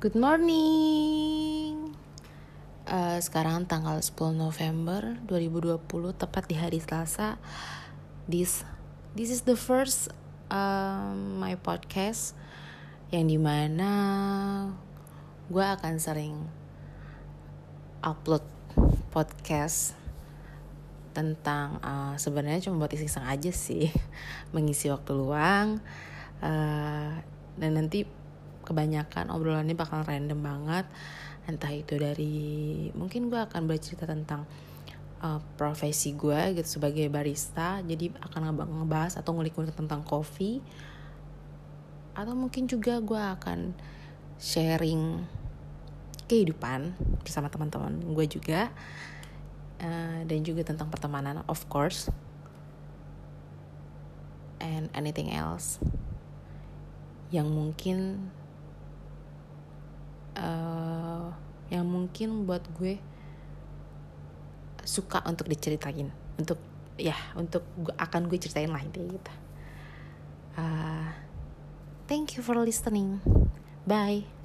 Good morning. Uh, sekarang tanggal 10 November 2020 tepat di hari Selasa. This this is the first um, my podcast yang di mana gue akan sering upload podcast tentang uh, sebenarnya cuma buat iseng-iseng aja sih mengisi waktu luang uh, dan nanti kebanyakan obrolannya bakal random banget. Entah itu dari mungkin gue akan bercerita tentang uh, profesi gue gitu sebagai barista. Jadi akan ngebahas atau ngulik-ngulik tentang kopi. Atau mungkin juga gue akan sharing kehidupan bersama teman-teman gue juga. Uh, dan juga tentang pertemanan of course. And anything else yang mungkin uh, yang mungkin buat gue suka untuk diceritain untuk ya untuk gue akan gue ceritain lah intinya gitu. Uh, thank you for listening. Bye